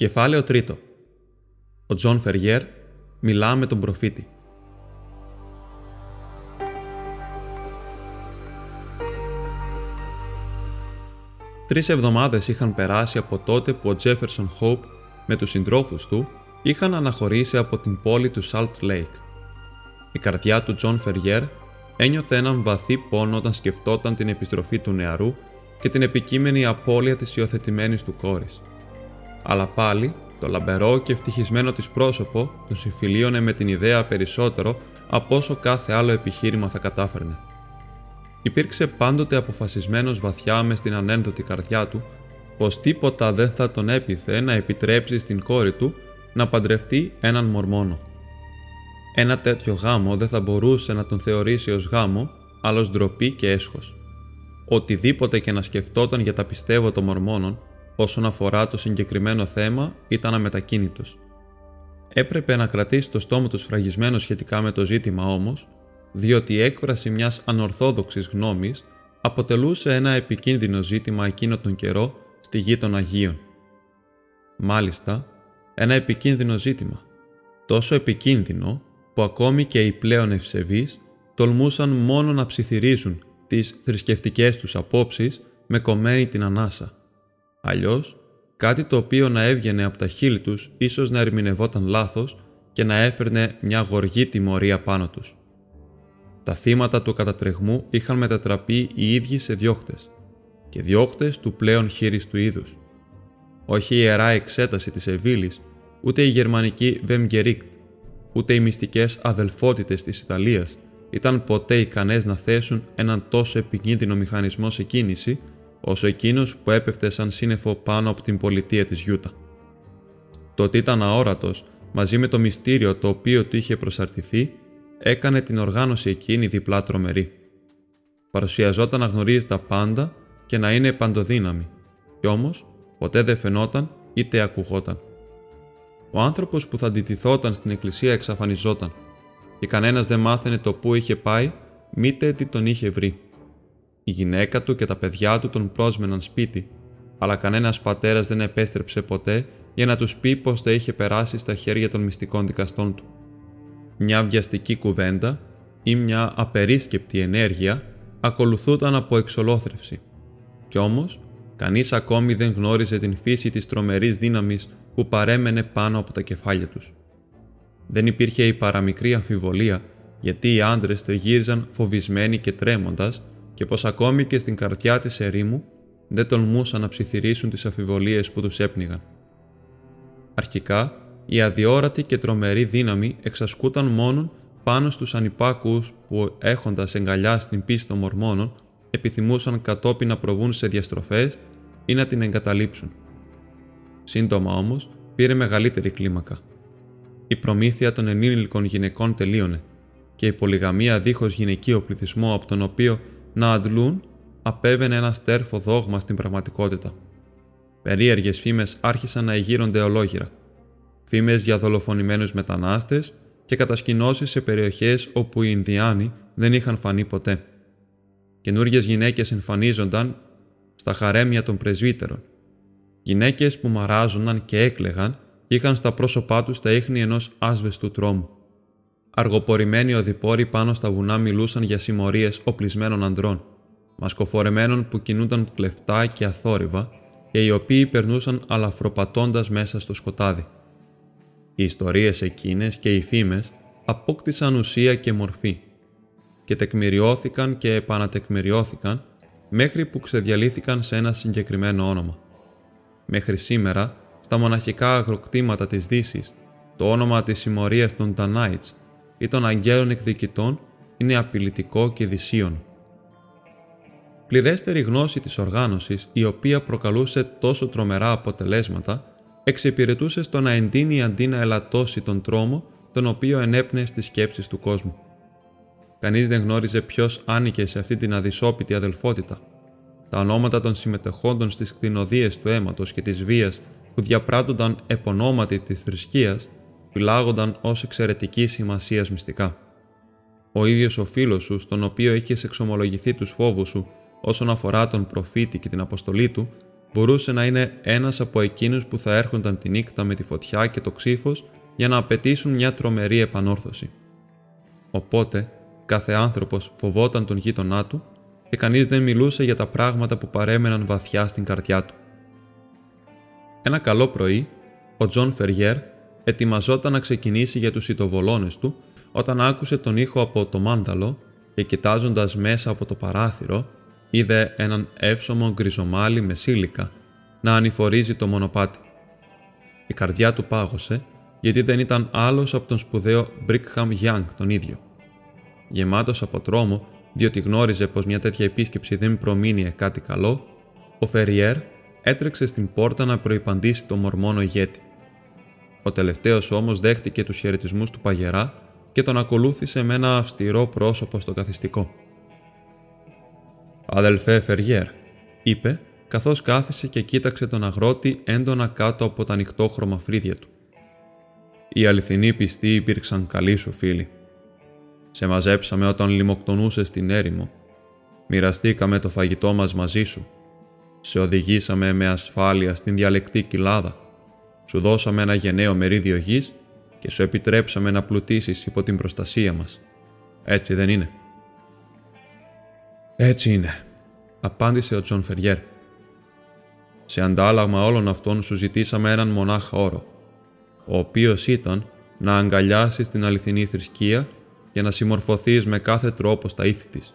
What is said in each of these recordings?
Κεφάλαιο τρίτο. Ο Τζον Φεριέρ μιλά με τον προφήτη. Τρεις εβδομάδες είχαν περάσει από τότε που ο Τζέφερσον Χόπ με τους συντρόφους του είχαν αναχωρήσει από την πόλη του Salt Lake. Η καρδιά του Τζον Φεριέρ ένιωθε έναν βαθύ πόνο όταν σκεφτόταν την επιστροφή του νεαρού και την επικείμενη απώλεια της υιοθετημένης του κόρης αλλά πάλι το λαμπερό και ευτυχισμένο της πρόσωπο τον συμφιλίωνε με την ιδέα περισσότερο από όσο κάθε άλλο επιχείρημα θα κατάφερνε. Υπήρξε πάντοτε αποφασισμένος βαθιά μες στην ανένδοτη καρδιά του πως τίποτα δεν θα τον έπιθε να επιτρέψει στην κόρη του να παντρευτεί έναν μορμόνο. Ένα τέτοιο γάμο δεν θα μπορούσε να τον θεωρήσει ως γάμο, αλλά ντροπή και έσχος. Οτιδήποτε και να σκεφτόταν για τα πιστεύω των μορμόνων, όσον αφορά το συγκεκριμένο θέμα ήταν αμετακίνητος. Έπρεπε να κρατήσει το στόμα του σφραγισμένο σχετικά με το ζήτημα όμως, διότι η έκφραση μιας ανορθόδοξης γνώμης αποτελούσε ένα επικίνδυνο ζήτημα εκείνο τον καιρό στη γη των Αγίων. Μάλιστα, ένα επικίνδυνο ζήτημα. Τόσο επικίνδυνο που ακόμη και οι πλέον ευσεβείς τολμούσαν μόνο να ψιθυρίζουν τις θρησκευτικές τους απόψεις με κομμένη την ανάσα. Αλλιώς, κάτι το οποίο να έβγαινε από τα χείλη τους ίσως να ερμηνευόταν λάθος και να έφερνε μια γοργή τιμωρία πάνω τους. Τα θύματα του κατατρεγμού είχαν μετατραπεί οι ίδιοι σε διώχτες και διώχτες του πλέον χείριστου είδους. Όχι η ιερά εξέταση της Εβίλης, ούτε η γερμανική Βεμγκερίκτ, ούτε οι μυστικές αδελφότητες της Ιταλίας ήταν ποτέ ικανές να θέσουν έναν τόσο επικίνδυνο μηχανισμό σε κίνηση όσο εκείνος που έπεφτε σαν σύννεφο πάνω από την πολιτεία της Γιούτα. Το ότι ήταν αόρατος, μαζί με το μυστήριο το οποίο του είχε προσαρτηθεί, έκανε την οργάνωση εκείνη διπλά τρομερή. Παρουσιαζόταν να γνωρίζει τα πάντα και να είναι παντοδύναμη, κι όμως ποτέ δεν φαινόταν είτε ακουγόταν. Ο άνθρωπος που θα αντιτιθόταν στην εκκλησία εξαφανιζόταν και κανένας δεν μάθαινε το πού είχε πάει, μήτε τι τον είχε βρει. Η γυναίκα του και τα παιδιά του τον πρόσμεναν σπίτι, αλλά κανένας πατέρας δεν επέστρεψε ποτέ για να τους πει πως τα είχε περάσει στα χέρια των μυστικών δικαστών του. Μια βιαστική κουβέντα ή μια απερίσκεπτη ενέργεια ακολουθούταν από εξολόθρευση. Κι όμως, κανείς ακόμη δεν γνώριζε την φύση της τρομερής δύναμης που παρέμενε πάνω από τα κεφάλια τους. Δεν υπήρχε η παραμικρή αμφιβολία γιατί οι άντρες τριγύριζαν φοβισμένοι και τρέμοντας και πως ακόμη και στην καρδιά της ερήμου δεν τολμούσαν να ψιθυρίσουν τις αφιβολίες που τους έπνιγαν. Αρχικά, η αδιόρατη και τρομερή δύναμη εξασκούταν μόνον πάνω στους ανυπάκους που έχοντας εγκαλιά στην πίστη των μορμόνων επιθυμούσαν κατόπιν να προβούν σε διαστροφές ή να την εγκαταλείψουν. Σύντομα όμως πήρε μεγαλύτερη κλίμακα. Η προμήθεια των ενήλικων γυναικών τελείωνε και η πολυγαμία δίχως γυναικείο πληθυσμό από τον οποίο να αντλούν απέβαινε ένα στέρφο δόγμα στην πραγματικότητα. Περίεργες φήμες άρχισαν να εγείρονται ολόγυρα. Φήμες για δολοφονημένους μετανάστες και κατασκηνώσεις σε περιοχές όπου οι Ινδιάνοι δεν είχαν φανεί ποτέ. Καινούργιες γυναίκες εμφανίζονταν στα χαρέμια των πρεσβύτερων. Γυναίκες που μαράζονταν και έκλεγαν και είχαν στα πρόσωπά τους τα ίχνη ενός άσβεστου τρόμου. Αργοπορημένοι οδηπόροι πάνω στα βουνά μιλούσαν για συμμορίες οπλισμένων αντρών, μασκοφορεμένων που κινούνταν κλεφτά και αθόρυβα και οι οποίοι περνούσαν αλαφροπατώντας μέσα στο σκοτάδι. Οι ιστορίες εκείνες και οι φήμες απόκτησαν ουσία και μορφή και τεκμηριώθηκαν και επανατεκμηριώθηκαν μέχρι που ξεδιαλύθηκαν σε ένα συγκεκριμένο όνομα. Μέχρι σήμερα, στα μοναχικά αγροκτήματα της δύσης, το όνομα της συμμορίας των Τανάιτς ή των αγγέλων εκδικητών είναι απειλητικό και δυσίων. Πληρέστερη γνώση της οργάνωσης, η οποία προκαλούσε τόσο τρομερά αποτελέσματα, εξυπηρετούσε στο να εντείνει αντί να ελαττώσει τον τρόμο τον οποίο ενέπνεε στις σκέψεις του κόσμου. Κανείς δεν γνώριζε ποιος άνοικε σε αυτή την αδυσόπιτη αδελφότητα. Τα ονόματα των συμμετεχόντων στις κτηνοδίες του αίματος και της βίας που διαπράττονταν επωνόματι της θρησκείας φυλάγονταν ως εξαιρετική σημασία μυστικά. Ο ίδιος ο φίλος σου, στον οποίο είχες εξομολογηθεί τους φόβους σου όσον αφορά τον προφήτη και την αποστολή του, μπορούσε να είναι ένας από εκείνους που θα έρχονταν τη νύχτα με τη φωτιά και το ξύφος για να απαιτήσουν μια τρομερή επανόρθωση. Οπότε, κάθε άνθρωπος φοβόταν τον γείτονά του και κανείς δεν μιλούσε για τα πράγματα που παρέμεναν βαθιά στην καρδιά του. Ένα καλό πρωί, ο Τζον Φεριέρ ετοιμαζόταν να ξεκινήσει για τους σιτοβολώνες του όταν άκουσε τον ήχο από το μάνταλο και κοιτάζοντας μέσα από το παράθυρο είδε έναν εύσωμο γκριζομάλι μεσήλικα να ανηφορίζει το μονοπάτι. Η καρδιά του πάγωσε γιατί δεν ήταν άλλος από τον σπουδαίο Μπρίγκαμ Γιάνγκ τον ίδιο. Γεμάτος από τρόμο, διότι γνώριζε πως μια τέτοια επίσκεψη δεν προμήνυε κάτι καλό, ο Φεριέρ έτρεξε στην πόρτα να προϋπαντήσει το μορμόνο ηγέτη. Ο τελευταίος όμως δέχτηκε τους χαιρετισμούς του παγερά και τον ακολούθησε με ένα αυστηρό πρόσωπο στο καθιστικό. «Αδελφέ Φεριέρ», είπε, καθώς κάθισε και κοίταξε τον αγρότη έντονα κάτω από τα ανοιχτόχρωμα φρύδια του. Οι αληθινοί πιστοί υπήρξαν καλοί σου φίλοι. Σε μαζέψαμε όταν λιμοκτονούσε στην έρημο. Μοιραστήκαμε το φαγητό μας μαζί σου. Σε οδηγήσαμε με ασφάλεια στην διαλεκτή κοιλάδα. Σου δώσαμε ένα γενναίο μερίδιο γης και σου επιτρέψαμε να πλουτίσεις υπό την προστασία μας. Έτσι δεν είναι; Έτσι είναι, απάντησε ο Τζον Φεριέρ. Σε αντάλλαγμα όλων αυτών σου ζητήσαμε έναν μονάχα όρο, ο οποίος ήταν να αγκαλιάσεις την αληθινή θρησκεία και να συμμορφωθείς με κάθε τρόπο στα ήθη της.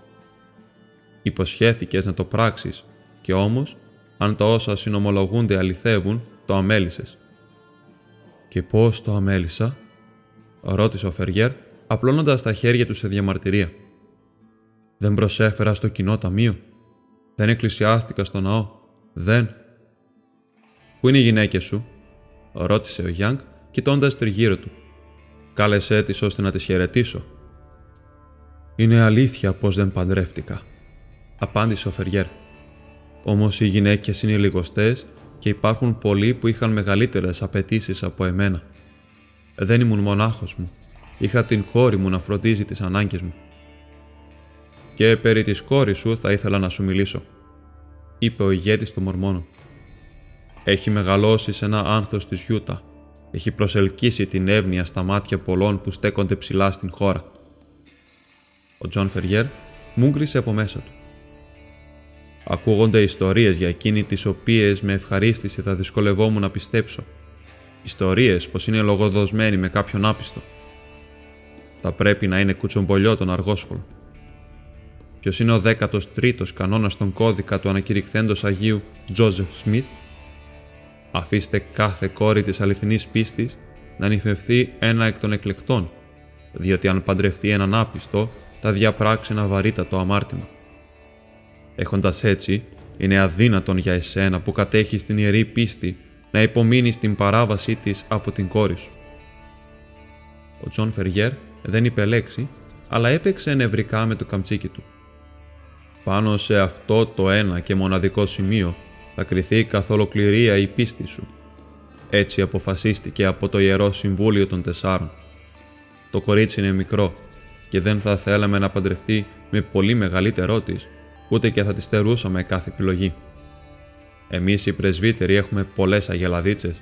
Υποσχέθηκες να το πράξεις και όμως, αν τα όσα συνομολογούνται αληθεύουν, το αμέλησες. «Και πώς το αμέλησα» ρώτησε ο Φεργέρ, απλώνοντας τα χέρια του σε διαμαρτυρία. «Δεν προσέφερα στο κοινό ταμείο. Δεν εκκλησιάστηκα στο ναό. Δεν». «Πού είναι οι γυναίκες σου» ρώτησε ο Γιάνγκ, κοιτώντας τριγύρω του. «Κάλεσέ τις ώστε να τις χαιρετήσω». «Είναι αλήθεια πως δεν παντρεύτηκα», απάντησε ο Φεργέρ. «Όμως οι γυναίκες είναι λιγοστές και υπάρχουν πολλοί που είχαν μεγαλύτερες απαιτήσεις από εμένα. Δεν ήμουν μονάχος μου. Είχα την κόρη μου να φροντίζει τις ανάγκες μου. «Και περί της κόρης σου θα ήθελα να σου μιλήσω», είπε ο ηγέτης των Μορμόνων. «Έχει μεγαλώσει σε ένα άνθος της Γιούτα. Έχει προσελκύσει την εύνοια στα μάτια πολλών που στέκονται ψηλά στην χώρα». Ο Τζον Φεριέρ μούγκρισε από μέσα του. Ακούγονται ιστορίες για εκείνη τις οποίες με ευχαρίστηση θα δυσκολευόμουν να πιστέψω. Ιστορίες πως είναι λογοδοσμένη με κάποιον άπιστο. Θα πρέπει να είναι κουτσομπολιό των αργόσχολων. Ποιος είναι ο 13ος κανόνας στον κώδικα του ανακηρυχθέντος Αγίου Τζόζεφ Σμιθ; Αφήστε κάθε κόρη της αληθινής πίστης να νυμφευθεί ένα εκ των εκλεκτών, διότι αν παντρευτεί έναν άπιστο, θα διαπράξει ένα βαρύτατο αμάρτημα. Έχοντας έτσι, είναι αδύνατον για εσένα που κατέχεις την ιερή πίστη να υπομείνεις στην παράβασή της από την κόρη σου. Ο Τζον Φεριέρ δεν είπε λέξη, αλλά έπαιξε νευρικά με το καμτσίκι του. Πάνω σε αυτό το ένα και μοναδικό σημείο θα κριθεί καθ' ολοκληρία η πίστη σου. Έτσι αποφασίστηκε από το Ιερό Συμβούλιο των Τεσσάρων. Το κορίτσι είναι μικρό και δεν θα θέλαμε να παντρευτεί με πολύ μεγαλύτερό της, ούτε και θα τη στερούσαμε κάθε επιλογή. Εμείς οι πρεσβύτεροι έχουμε πολλές αγελαδίτσες,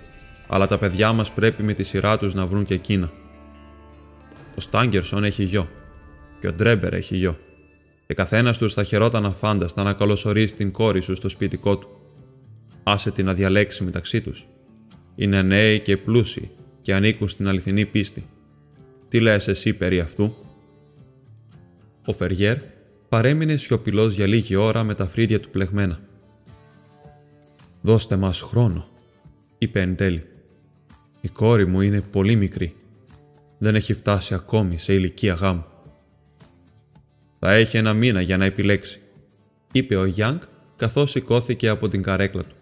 αλλά τα παιδιά μας πρέπει με τη σειρά τους να βρουν και εκείνα. Ο Στάγκερσον έχει γιο και ο Ντρέμπερ έχει γιο και καθένας τους θα χαιρόταν αφάνταστα να καλωσορίσει την κόρη σου στο σπιτικό του. Άσε την να διαλέξει μεταξύ τους. Είναι νέοι και πλούσιοι και ανήκουν στην αληθινή πίστη. Τι λες εσύ περί αυτού; Ο Φεριέρ παρέμεινε σιωπηλός για λίγη ώρα με τα φρύδια του πλεγμένα. «Δώστε μας χρόνο», είπε εν τέλει. «Η κόρη μου είναι πολύ μικρή. Δεν έχει φτάσει ακόμη σε ηλικία γάμου». «Θα έχει ένα μήνα για να επιλέξει», είπε ο Γιάνγκ καθώς σηκώθηκε από την καρέκλα του.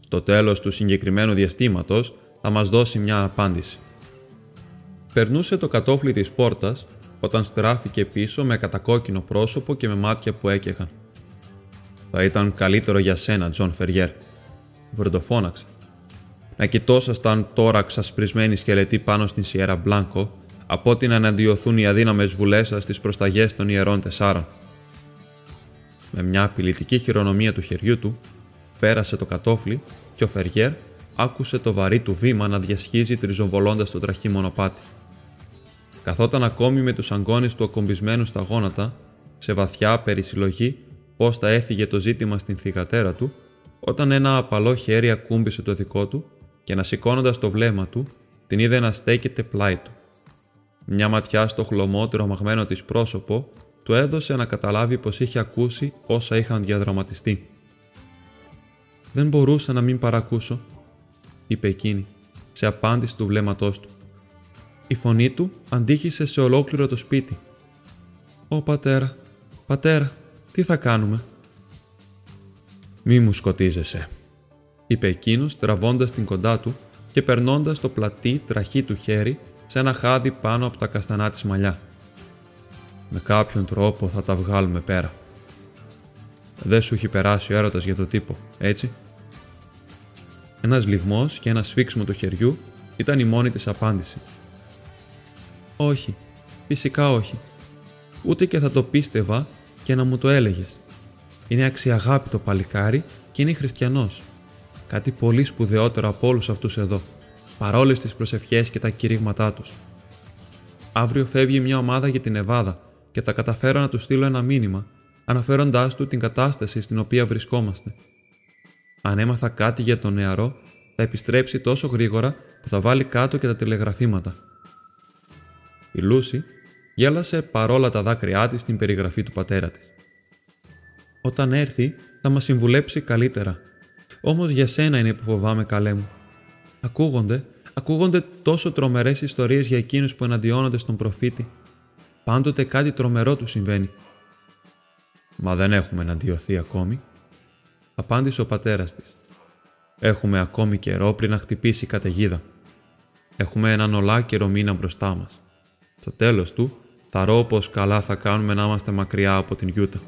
Στο τέλος του συγκεκριμένου διαστήματος θα μας δώσει μια απάντηση. Περνούσε το κατόφλι της πόρτας όταν στράφηκε πίσω με κατακόκκινο πρόσωπο και με μάτια που έκαιγαν. «Θα ήταν καλύτερο για σένα, Τζον Φεριέρ», βροντοφώναξε. «Να κειτόσασταν τώρα ξασπρισμένοι σκελετοί πάνω στην Σιέρα Μπλάνκο, από ότι να αναντιωθούν οι αδύναμες βουλές σας στις προσταγές των ιερών τεσσάρων». Με μια απειλητική χειρονομία του χεριού του, πέρασε το κατώφλι και ο Φεριέρ άκουσε το βαρύ του βήμα να διασχίζει τριζοβολώντας το τραχύ μονοπάτι. Καθόταν ακόμη με τους αγκώνες του ακουμπισμένους στα γόνατα, σε βαθιά περισυλλογή πώς θα έφυγε το ζήτημα στην θυγατέρα του, όταν ένα απαλό χέρι ακούμπησε το δικό του και να σηκώνοντα το βλέμμα του, την είδε να στέκεται πλάι του. Μια ματιά στο χλωμό τρομαγμένο της πρόσωπο του έδωσε να καταλάβει πως είχε ακούσει όσα είχαν διαδραματιστεί. «Δεν μπορούσα να μην παρακούσω», είπε εκείνη, σε απάντηση του βλέμματός του. Η φωνή του αντίχησε σε ολόκληρο το σπίτι. «Ω πατέρα, πατέρα, τι θα κάνουμε» «Μη μου σκοτίζεσαι», είπε εκείνος τραβώντας την κοντά του και περνώντας το πλατή τραχή του χέρι σε ένα χάδι πάνω από τα καστανά της μαλλιά. «Με κάποιον τρόπο θα τα βγάλουμε πέρα». «Δεν σου έχει περάσει ο έρωτας για το τύπο, έτσι» Ένας λιγμός και ένα σφίξιμο του χεριού ήταν η μόνη της απάντηση. «Όχι, φυσικά όχι. Ούτε και θα το πίστευα και να μου το έλεγες. Είναι αξιαγάπητο παλικάρι και είναι χριστιανός. Κάτι πολύ σπουδαιότερο από όλους αυτούς εδώ, παρόλες τις προσευχές και τα κηρύγματά τους. Αύριο φεύγει μια ομάδα για την Εβάδα και θα καταφέρω να του στείλω ένα μήνυμα, αναφέροντάς του την κατάσταση στην οποία βρισκόμαστε. Αν έμαθα κάτι για τον νεαρό, θα επιστρέψει τόσο γρήγορα που θα βάλει κάτω και τα τηλεγραφήματα. Η Λούση γέλασε παρόλα τα δάκρυά της στην περιγραφή του πατέρα της. Όταν έρθει, θα μας συμβουλέψει καλύτερα. Όμως για σένα είναι που φοβάμαι, καλέ μου. Ακούγονται, ακούγονται τόσο τρομερές ιστορίες για εκείνους που εναντιώνονται στον προφήτη. Πάντοτε κάτι τρομερό του συμβαίνει. Μα δεν έχουμε εναντιωθεί ακόμη, απάντησε ο πατέρας της. Έχουμε ακόμη καιρό πριν να χτυπήσει η καταιγίδα. Έχουμε έναν ολάκερο μήνα μπροστά μας. Στο τέλος του, θα ρω πως καλά θα κάνουμε να είμαστε μακριά από την Γιούτα.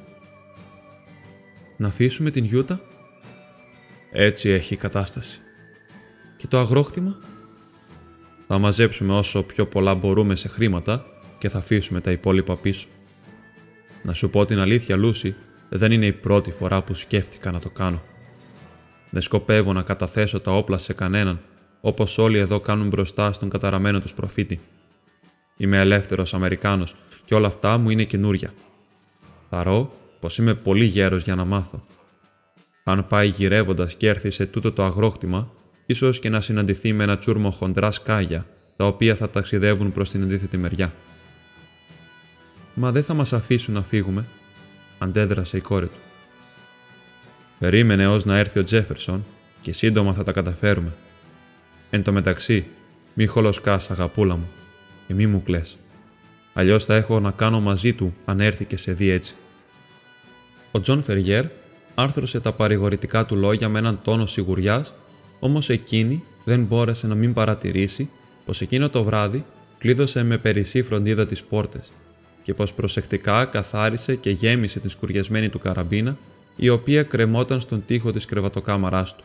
Να αφήσουμε την Γιούτα; Έτσι έχει η κατάσταση. Και το αγρόκτημα; Θα μαζέψουμε όσο πιο πολλά μπορούμε σε χρήματα και θα αφήσουμε τα υπόλοιπα πίσω. Να σου πω την αλήθεια, Λούση, δεν είναι η πρώτη φορά που σκέφτηκα να το κάνω. Δεν σκοπεύω να καταθέσω τα όπλα σε κανέναν, όπως όλοι εδώ κάνουν μπροστά στον καταραμένο τους προφήτη. Είμαι ελεύθερος Αμερικάνος και όλα αυτά μου είναι καινούρια. Θαρώ πως είμαι πολύ γέρος για να μάθω. Αν πάει γυρεύοντας και έρθει σε τούτο το αγρόκτημα, ίσως και να συναντηθεί με ένα τσούρμο χοντράς σκάγια, τα οποία θα ταξιδεύουν προς την αντίθετη μεριά. Μα δεν θα μας αφήσουν να φύγουμε, αντέδρασε η κόρη του. Περίμενε ως να έρθει ο Τζέφερσον και σύντομα θα τα καταφέρουμε. Εν τω μεταξύ, μη χολοσκάς αγαπούλα μου και μη μου κλαις. Αλλιώς θα έχω να κάνω μαζί του αν έρθει και σε δει έτσι. Ο Τζον Φεριέρ άρθρωσε τα παρηγορητικά του λόγια με έναν τόνο σιγουριάς, όμως εκείνη δεν μπόρεσε να μην παρατηρήσει πως εκείνο το βράδυ κλείδωσε με περισσή φροντίδα τις πόρτες και πως προσεκτικά καθάρισε και γέμισε την σκουριασμένη του καραμπίνα η οποία κρεμόταν στον τοίχο της κρεβατοκάμαράς του.